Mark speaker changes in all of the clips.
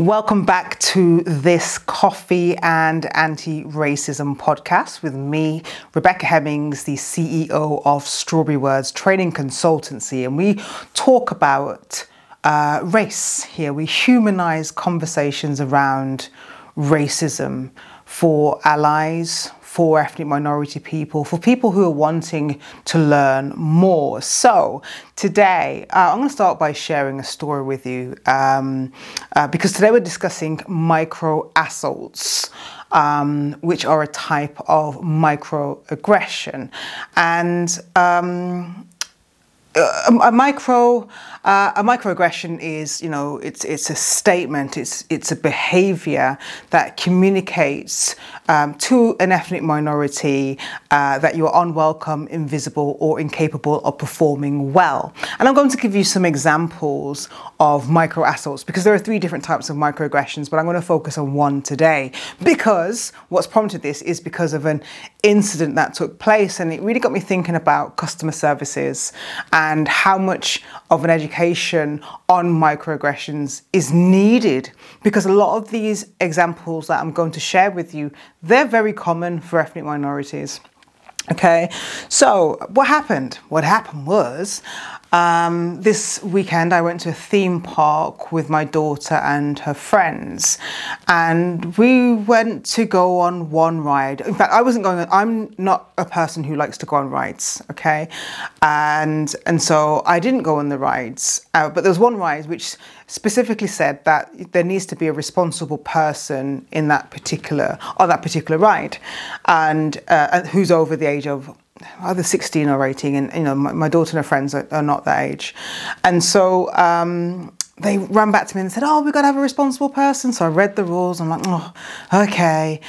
Speaker 1: Welcome back to this Coffee and Anti Racism podcast with me, Rebecca Hemmings, the CEO of Strawberry Words Training Consultancy. And we talk about uh, race here. We humanize conversations around racism for allies, for ethnic minority people, for people who are wanting to learn more. So, today uh, I'm going to start by sharing a story with you um, uh, because today we're discussing micro assaults. Um, which are a type of microaggression. And um, a, a micro uh, a microaggression is you know it's it's a statement it's it's a behavior that communicates um, to an ethnic minority uh, that you're unwelcome invisible or incapable of performing well. And i'm going to give you some examples of micro assaults because there are three different types of microaggressions but i'm going to focus on one today. Because what's prompted this is because of an incident that took place and it really got me thinking about customer services and how much of an education on microaggressions is needed because a lot of these examples that I'm going to share with you, they're very common for ethnic minorities. Okay, so what happened? What happened was um, this weekend I went to a theme park with my daughter and her friends, and we went to go on one ride. In fact, I wasn't going. I'm not a person who likes to go on rides. Okay, and and so I didn't go on the rides. Uh, but there was one ride which specifically said that there needs to be a responsible person in that particular on that particular ride, and uh, who's over the age of either 16 or 18 and you know my, my daughter and her friends are, are, not that age. And so um, they ran back to me and said oh we've got to have a responsible person. So i read the rules. I'm like oh okay.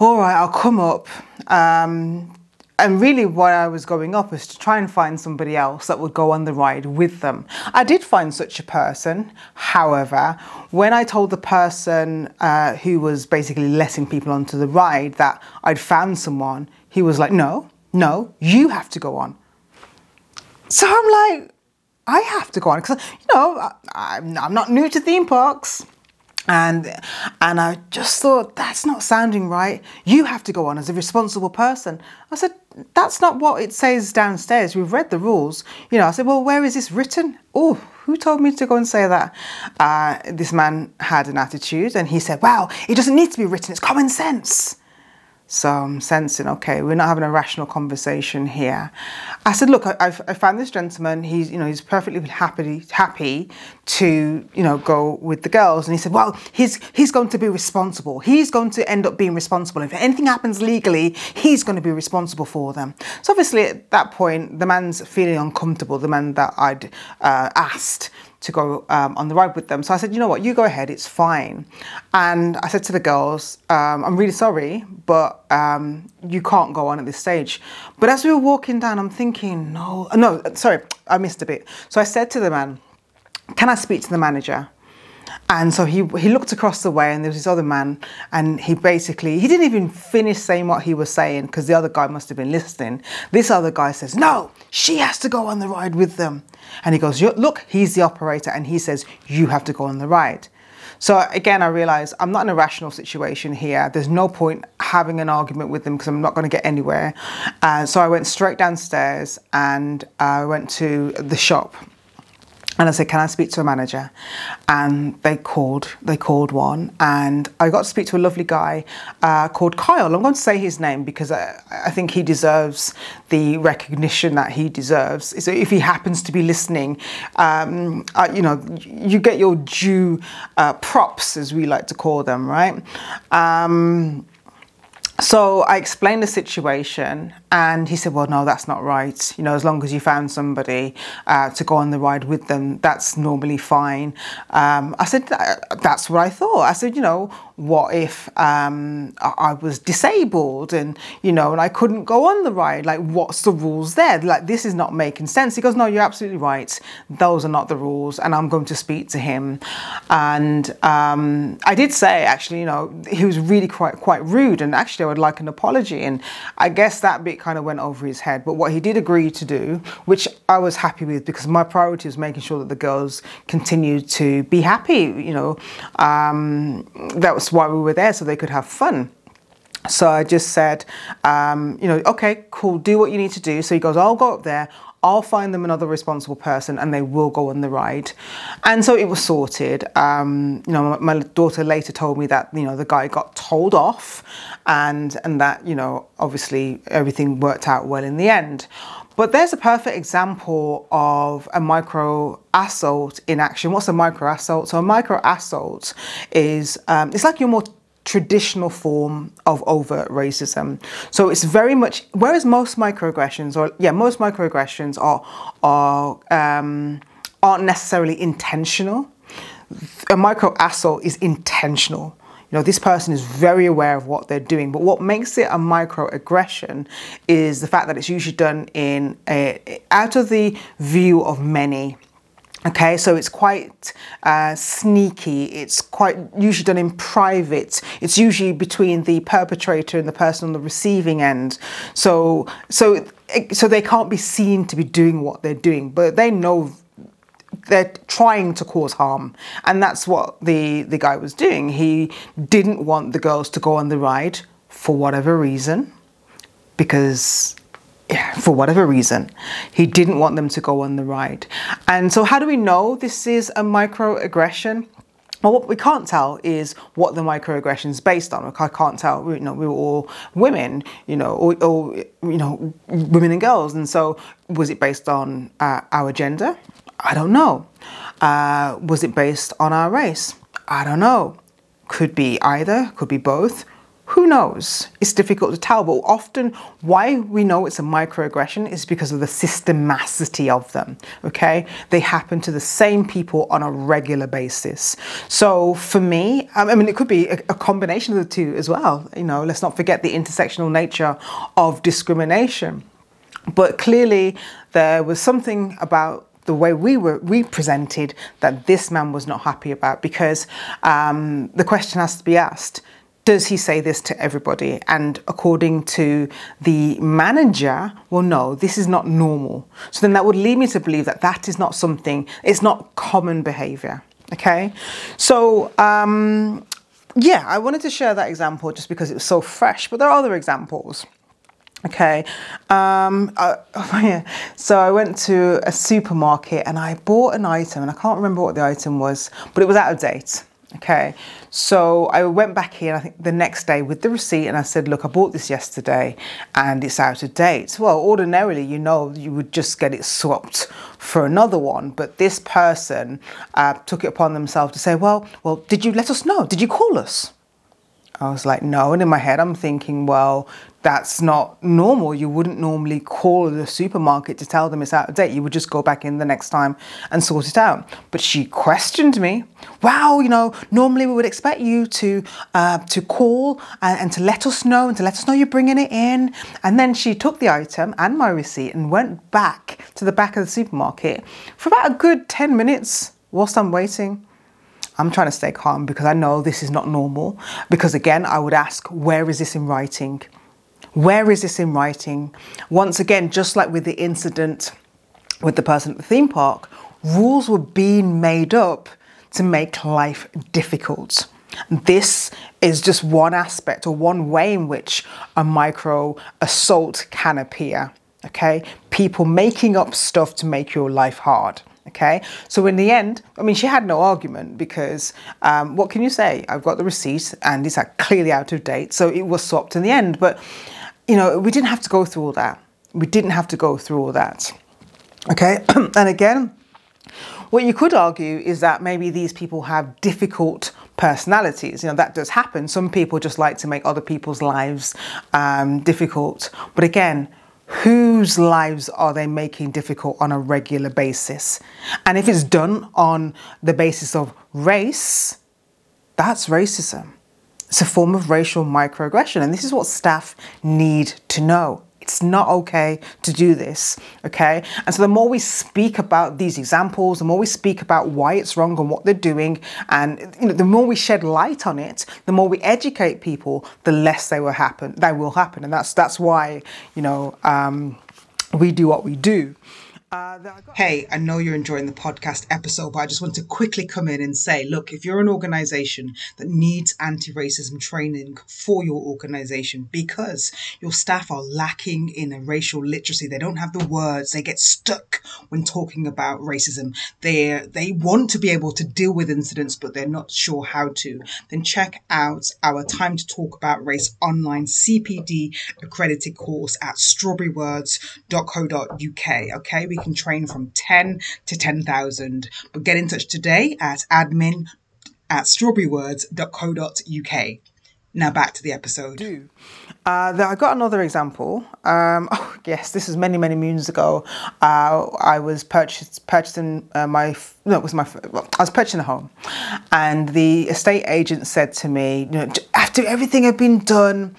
Speaker 1: All right i'll come up. Um, and really, what I was going up was to try and find somebody else that would go on the ride with them. I did find such a person. However, when I told the person uh, who was basically letting people onto the ride that I'd found someone, he was like, No, no, you have to go on. So I'm like, I have to go on because, you know, I, I'm not new to theme parks and and I just thought that's not sounding right. You have to go on as a responsible person. I said that's not what it says downstairs. We've read the rules. You know, I said, well, where is this written? Oh, who told me to go and say that? Uh, this man had an attitude, and he said, well, it doesn't need to be written. It's common sense. So I'm sensing, okay, we're not having a rational conversation here. I said, look, I, I've, I found this gentleman. He's, you know, he's perfectly happy, happy to, you know, go with the girls. And he said, well, he's, he's going to be responsible. He's going to end up being responsible. If anything happens legally, he's going to be responsible for them. So obviously at that point, the man's feeling uncomfortable, the man that I'd uh, asked to go um, on the ride with them. So I said, you know what, you go ahead, it's fine. And I said to the girls, um, I'm really sorry, but um, you can't go on at this stage. But as we were walking down, I'm thinking, no, no, sorry, I missed a bit. So I said to the man, can I speak to the manager? And so he he looked across the way, and there was this other man, and he basically he didn't even finish saying what he was saying because the other guy must have been listening. This other guy says, "No, she has to go on the ride with them," and he goes, "Look, he's the operator," and he says, "You have to go on the ride." So again, I realize I'm not in a rational situation here. There's no point having an argument with them because I'm not going to get anywhere. Uh, so I went straight downstairs and I went to the shop and I said, "Can I speak to a manager?" And they called. They called one, and I got to speak to a lovely guy uh, called Kyle. I'm going to say his name because I, I, think he deserves the recognition that he deserves. So if he happens to be listening, um, uh, you know, you get your due uh, props, as we like to call them, right? Um, so I explained the situation, and he said, "Well, no, that's not right. You know, as long as you found somebody uh, to go on the ride with them, that's normally fine." Um, I said, "That's what I thought." I said, "You know, what if um, I was disabled and, you know, and I couldn't go on the ride? Like, what's the rules there? Like, this is not making sense. He goes, no, you're absolutely right. Those are not the rules. And I'm going to speak to him. And um, I did say, actually, you know, he was really quite, quite rude. And actually, I would like an apology. And I guess that bit kind of went over his head. But what he did agree to do, which I was happy with because my priority was making sure that the girls continued to be happy, you know, um, that was why we were there so they could have fun. So I just said, um, you know, okay, cool, do what you need to do. So he goes, I'll go up there, I'll find them another responsible person and they will go on the ride. And so it was sorted. Um, you know, my, my, daughter later told me that, you know, the guy got told off and, and that, you know, obviously everything worked out well in the end. But there's a perfect example of a micro assault in action. What's a micro assault? So a micro assault is um, it's like your more traditional form of overt racism. So it's very much whereas most microaggressions, or yeah, most microaggressions are are um, aren't necessarily intentional. A micro assault is intentional. You know, this person is very aware of what they're doing, but what makes it a microaggression is the fact that it's usually done in a, out of the view of many. Okay, so it's quite uh, sneaky. It's quite usually done in private. It's usually between the perpetrator and the person on the receiving end. So, so, so they can't be seen to be doing what they're doing, but they know they're trying to cause harm and that's what the the guy was doing he didn't want the girls to go on the ride for whatever reason because for whatever reason, he didn't want them to go on the ride. And so, how do we know this is a microaggression? Well, what we can't tell is what the microaggression is based on. I can't tell. You know, we were all women. You know, or, or you know, women and girls. And so, was it based on uh, our gender? I don't know. Uh, was it based on our race? I don't know. Could be either, could be both. Who knows? It's difficult to tell, but often why we know it's a microaggression is because of the systemacity of them. Okay, they happen to the same people on a regular basis. So for me, I mean, it could be a, a combination of the two as well. You know, let's not forget the intersectional nature of discrimination. But clearly, there was something about the way we were we presented that this man was not happy about because um, the question has to be asked does he say this to everybody? And according to the manager, well, no, this is not normal. So then that would lead me to believe that that is not something, it's not common behavior. Okay. So, um, yeah, I wanted to share that example just because it was so fresh, but there are other examples. Okay, um, uh, oh yeah. so I went to a supermarket and I bought an item, and I can't remember what the item was, but it was out of date. Okay, so I went back in, I think the next day with the receipt, and I said, Look, I bought this yesterday and it's out of date. Well, ordinarily, you know, you would just get it swapped for another one, but this person uh, took it upon themselves to say, Well, well, did you let us know? Did you call us? I was like, no. And in my head, I'm thinking, well, that's not normal. You wouldn't normally call the supermarket to tell them it's out of date. You would just go back in the next time and sort it out. But she questioned me. Wow, you know, normally we would expect you to uh, to call and, and to let us know and to let us know you're bringing it in. And then she took the item and my receipt and went back to the back of the supermarket for about a good 10 minutes whilst I'm waiting. I'm trying to stay calm because I know this is not normal. Because again, I would ask, where is this in writing? Where is this in writing? Once again, just like with the incident with the person at the theme park, rules were being made up to make life difficult. This is just one aspect or one way in which a micro assault can appear. Okay, people making up stuff to make your life hard. Okay, so in the end, I mean, she had no argument because um, what can you say? I've got the receipt and it's clearly out of date, so it was swapped in the end. But you know, we didn't have to go through all that. We didn't have to go through all that. Okay, and again, what you could argue is that maybe these people have difficult personalities. You know, that does happen. Some people just like to make other people's lives um, difficult. But again, whose lives are they making difficult on a regular basis? And if it's done on the basis of race, that's racism. It's a form of racial microaggression, and this is what staff need to know. It's not okay to do this, okay? And so the more we speak about these examples, the more we speak about why it's wrong and what they're doing, and you know, the more we shed light on it, the more we educate people, the less they will happen. They will happen, and that's that's why you know um, we do what we do. Hey, I know you're enjoying the podcast episode, but I just want to quickly come in and say look, if you're an organization that needs anti racism training for your organization because your staff are lacking in a racial literacy, they don't have the words, they get stuck when talking about racism, they they want to be able to deal with incidents, but they're not sure how to, then check out our Time to Talk About Race online CPD accredited course at strawberrywords.co.uk. Okay, we can train from 10 to 10,000. But get in touch today at admin at strawberrywords.co.uk. Now back to the episode. Do. Uh, I got another example. Um, oh, yes, this is many, many moons ago. Uh, I was purchasing uh, my, no, it was my, well, I was purchasing a home. And the estate agent said to me, you know, after everything had been done,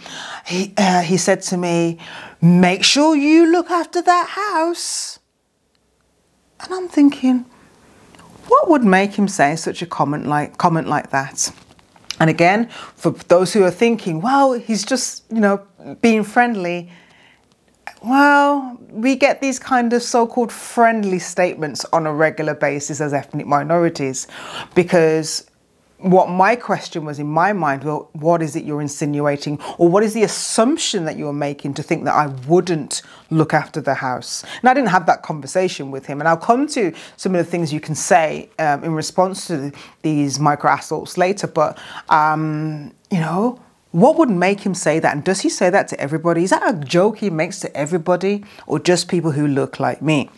Speaker 1: he, uh, he said to me, make sure you look after that house. And I'm thinking, what would make him say such a comment like comment like that? And again, for those who are thinking, well, he's just, you know, being friendly. Well, we get these kind of so called friendly statements on a regular basis as ethnic minorities because what my question was in my mind well what is it you're insinuating? Or what is the assumption that you're making to think that i wouldn't look after the house? And i didn't have that conversation with him. And i'll come to some of the things you can say um, in response to these micro assaults later. But um, you know what would make him say that? And does he say that to everybody? Is that a joke he makes to everybody? Or just people who look like me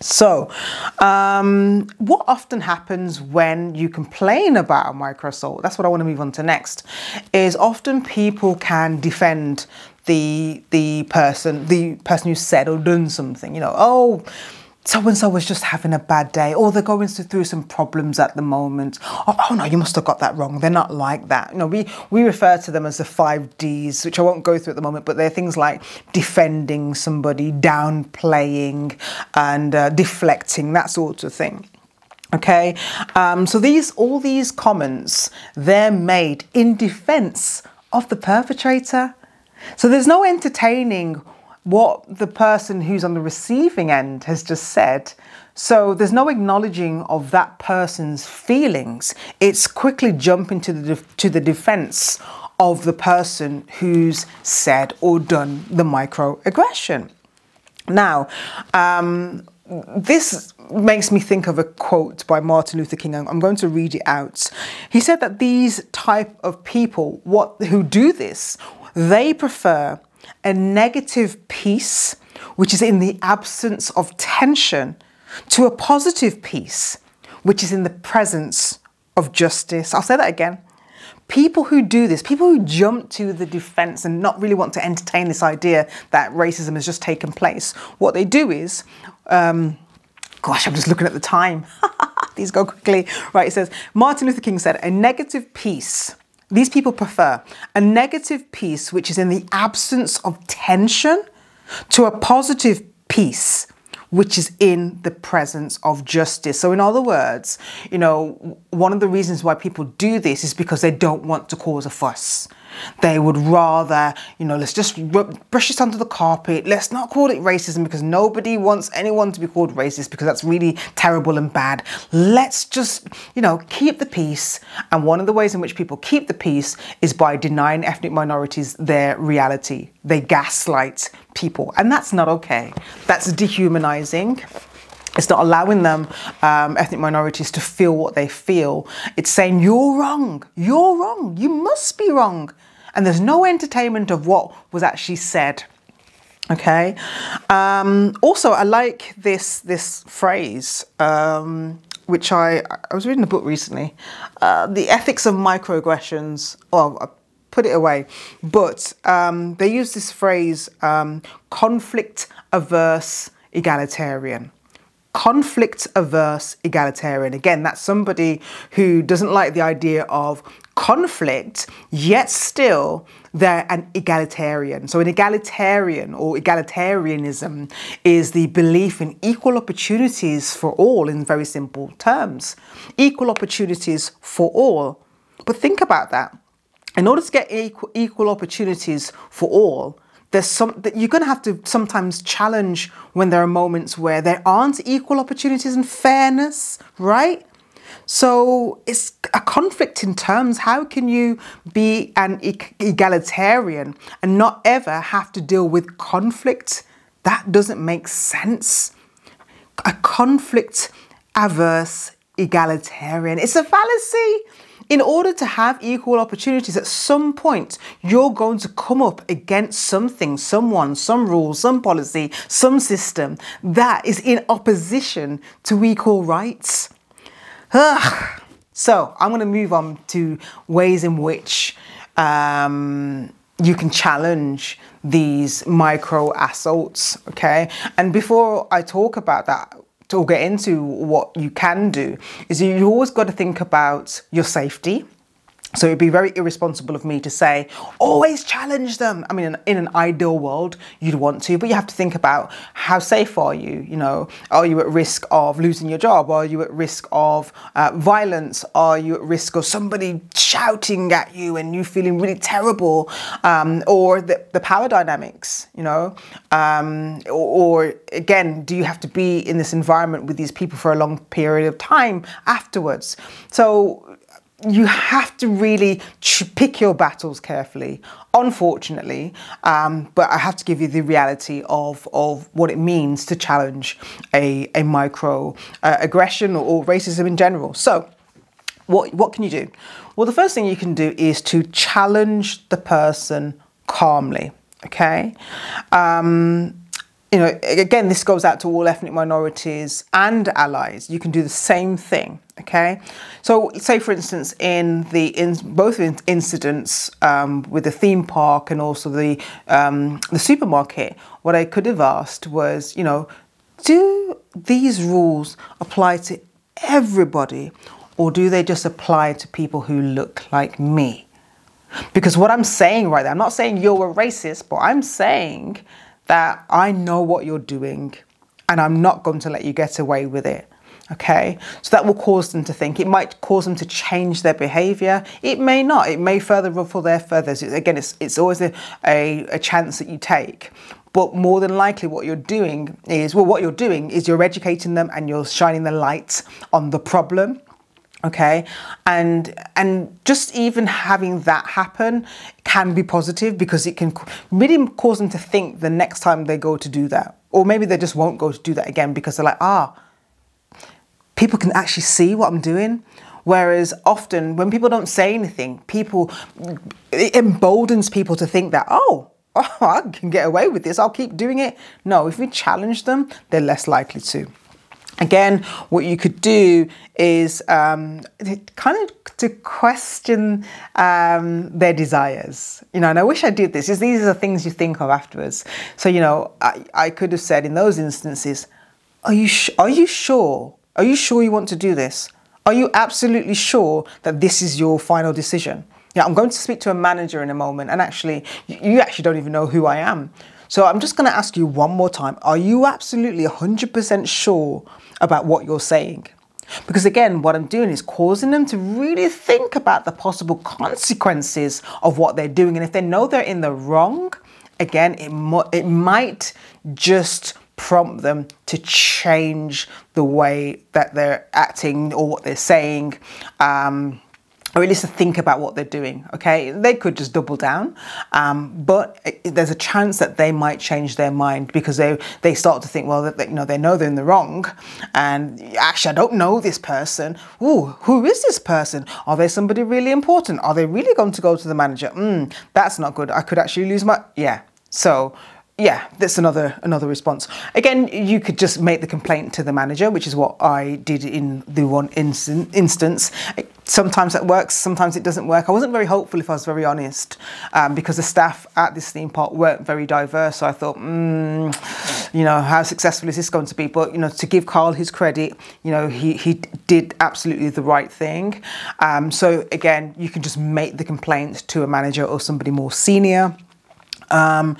Speaker 1: so, um, what often happens when you complain about a micro assault? That's what I want to move on to next. Is often people can defend the the person, the person who said or done something. You know, oh so and so was just having a bad day, or they're going through some problems at the moment. Oh, oh, no, you must have got that wrong. They're not like that. You know, we we refer to them as the five Ds, which I won't go through at the moment, but they're things like defending somebody, downplaying, and uh, deflecting, that sort of thing. Okay, um, so these all these comments they're made in defence of the perpetrator. So there's no entertaining what the person who's on the receiving end has just said. So there's no acknowledging of that person's feelings. It's quickly jumping to the to the defense of the person who's said or done the microaggression. Now, um, this makes me think of a quote by Martin Luther King. I'm going to read it out. He said that these type of people, what who do this, they prefer a negative peace, which is in the absence of tension, to a positive peace, which is in the presence of justice. I'll say that again. People who do this, people who jump to the defense and not really want to entertain this idea that racism has just taken place, what they do is, um, gosh, I'm just looking at the time. These go quickly. Right, it says Martin Luther King said, a negative peace these people prefer a negative peace, which is in the absence of tension, to a positive peace, which is in the presence of justice. So, in other words, you know, one of the reasons why people do this is because they don't want to cause a fuss. They would rather, you know, let's just brush this under the carpet. Let's not call it racism because nobody wants anyone to be called racist because that's really terrible and bad. Let's just, you know, keep the peace. And one of the ways in which people keep the peace is by denying ethnic minorities their reality. They gaslight people, and that's not okay. That's dehumanizing. It's not allowing them, um, ethnic minorities, to feel what they feel. It's saying, you're wrong, you're wrong, you must be wrong. And there's no entertainment of what was actually said. Okay. Um, also, I like this this phrase, um, which I I was reading a book recently, uh, the ethics of microaggressions. Well, I put it away, but um, they use this phrase, um, conflict averse egalitarian conflict averse egalitarian. Again, that's somebody who doesn't like the idea of conflict, yet still they're an egalitarian. So, an egalitarian or egalitarianism is the belief in equal opportunities for all in very simple terms. Equal opportunities for all. But think about that. In order to get equal, equal opportunities for all, there's some that you're going to have to sometimes challenge when there are moments where there aren't equal opportunities and fairness, right? So it's a conflict in terms. How can you be an egalitarian and not ever have to deal with conflict? That doesn't make sense. A conflict averse egalitarian. It's a fallacy. In order to have equal opportunities, at some point, you're going to come up against something, someone, some rule, some policy, some system that is in opposition to equal rights. So I'm going to move on to ways in which um, you can challenge these micro assaults. Okay, and before I talk about that, to get into what you can do, is you always got to think about your safety so it'd be very irresponsible of me to say, always challenge them. I mean, in, in, an ideal world, you'd want to, but you have to think about how safe are you? You know, are you at risk of losing your job? Are you at risk of uh, violence? Are you at risk of somebody shouting at you and you feeling really terrible? Um, or the, the, power dynamics, you know? Um, or, or again, do you have to be in this environment with these people for a long period of time afterwards? So you have to really pick your battles carefully, unfortunately. Um, but I have to give you the reality of, of what it means to challenge a, a micro uh, aggression or, or racism in general. So, what, what can you do? Well, the first thing you can do is to challenge the person calmly, okay? Um, you know, again, this goes out to all ethnic minorities and allies. You can do the same thing. Okay, so say for instance, in the in both incidents um, with the theme park and also the um, the supermarket, what I could have asked was, you know, do these rules apply to everybody, or do they just apply to people who look like me? Because what I'm saying right there, I'm not saying you're a racist, but I'm saying that I know what you're doing and I'm not going to let you get away with it. Okay, so that will cause them to think. It might cause them to change their behavior. It may not. It may further ruffle their feathers. Again, it's, it's always a, a, a chance that you take. But more than likely, what you're doing is well, what you're doing is you're educating them and you're shining the light on the problem okay? And and just even having that happen can be positive because it can really cause them to think the next time they go to do that. Or maybe they just won't go to do that again because they're like ah people can actually see what i'm doing. Whereas often when people don't say anything people it emboldens people to think that oh oh i can get away with this. I'll keep doing it. No if we challenge them they're less likely to Again, what you could do is um, kind of to question um, their desires. You know, and I wish I did this. Is these are the things you think of afterwards. So you know, I, I could have said in those instances, "Are you are you sure? Are you sure you want to do this? Are you absolutely sure that this is your final decision?" Yeah, I'm going to speak to a manager in a moment, and actually, you actually don't even know who I am. So I'm just going to ask you one more time. Are you absolutely 100% sure about what you're saying? Because again, what I'm doing is causing them to really think about the possible consequences of what they're doing. And if they know they're in the wrong, again, it, mo- it might just prompt them to change the way that they're acting or what they're saying. Um, or at least to think about what they're doing. Okay, they could just double down, um, but there's a chance that they might change their mind because they they start to think, well, that you know they know they're in the wrong, and actually I don't know this person. Ooh, who is this person? Are they somebody really important? Are they really going to go to the manager? Mm, that's not good. I could actually lose my yeah. So yeah, that's another another response. Again, you could just make the complaint to the manager, which is what I did in the one instance. Sometimes that works, sometimes it doesn't work. I wasn't very hopeful, if I was very honest, um, because the staff at this theme park weren't very diverse. So I thought, mm, you know, how successful is this going to be? But you know, to give Carl his credit, you know, he he did absolutely the right thing. Um, so again, you can just make the complaint to a manager or somebody more senior. Um,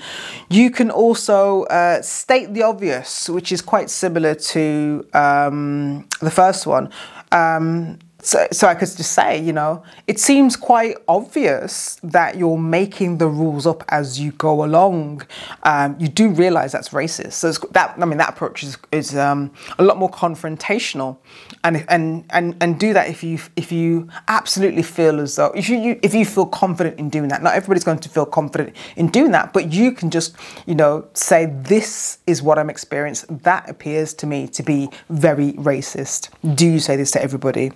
Speaker 1: you can also uh, state the obvious, which is quite similar to um, the first one. Um, so, so I could just say, you know, it seems quite obvious that you're making the rules up as you go along. Um, you do realize that's racist. So that I mean, that approach is, is um, a lot more confrontational, and and and and do that if you if you absolutely feel as though if you, you if you feel confident in doing that. Not everybody's going to feel confident in doing that, but you can just you know say this is what I'm experiencing. That appears to me to be very racist. Do you say this to everybody?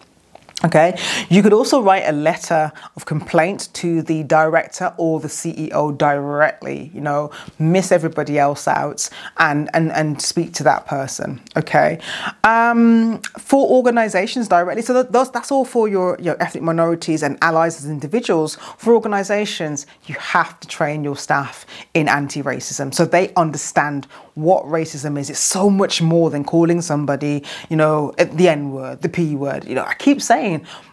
Speaker 1: Okay, you could also write a letter of complaint to the director or the CEO directly, you know, miss everybody else out and, and, and speak to that person. Okay, um, for organizations directly, so that, that's all for your, your ethnic minorities and allies as individuals. For organizations, you have to train your staff in anti racism so they understand what racism is. It's so much more than calling somebody, you know, the N word, the P word. You know, I keep saying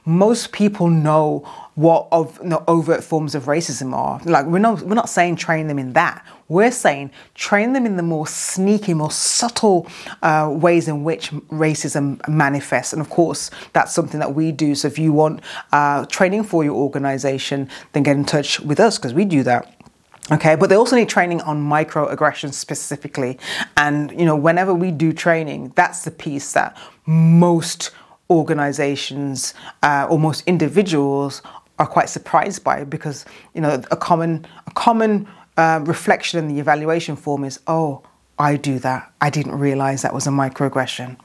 Speaker 1: most people know what of you know, overt forms of racism are. Like we're not we're not saying train them in that. We're saying train them in the more sneaky, more subtle uh, ways in which racism manifests. And of course, that's something that we do. So if you want uh, training for your organization, then get in touch with us because we do that. Okay, but they also need training on microaggressions specifically. And, you know, whenever we do training, that's the piece that most organizations uh, or most individuals are quite surprised by because, you know, a common, a common uh, reflection in the evaluation form is, oh, I do that. I didn't realize that was a microaggression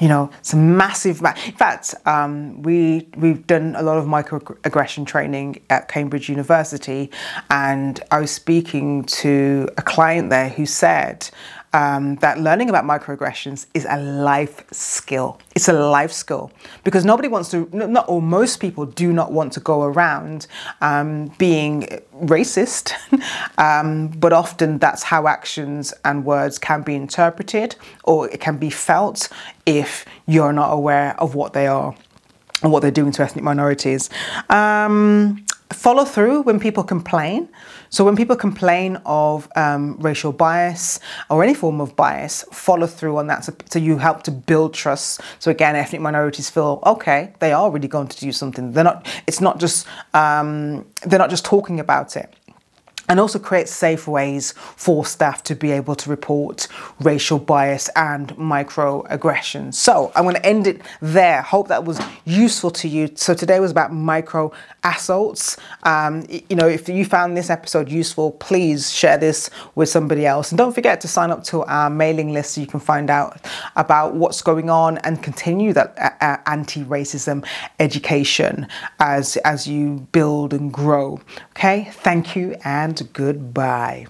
Speaker 1: you know, it's a massive. Ma- in fact, um, we we've done a lot of microaggression training at Cambridge University, and I was speaking to a client there who said um, that learning about microaggressions is a life skill. It's a life skill because nobody wants to, not or most people do not want to go around um, being racist, um, but often that's how actions and words can be interpreted or it can be felt if you're not aware of what they are and what they're doing to ethnic minorities. Um, follow through when people complain. So when people complain of um, racial bias or any form of bias, follow through on that. So, so, you help to build trust. So again, ethnic minorities feel okay, they are really going to do something. They're not. It's not just um, they're not just talking about it and also create safe ways for staff to be able to report racial bias and microaggressions. So I'm going to end it there. Hope that was useful to you. So today was about micro assaults. Um, you know, if you found this episode useful, please share this with somebody else. And don't forget to sign up to our mailing list so you can find out about what's going on and continue that uh, uh anti-racism education as, as you build and grow. Okay, thank you and goodbye.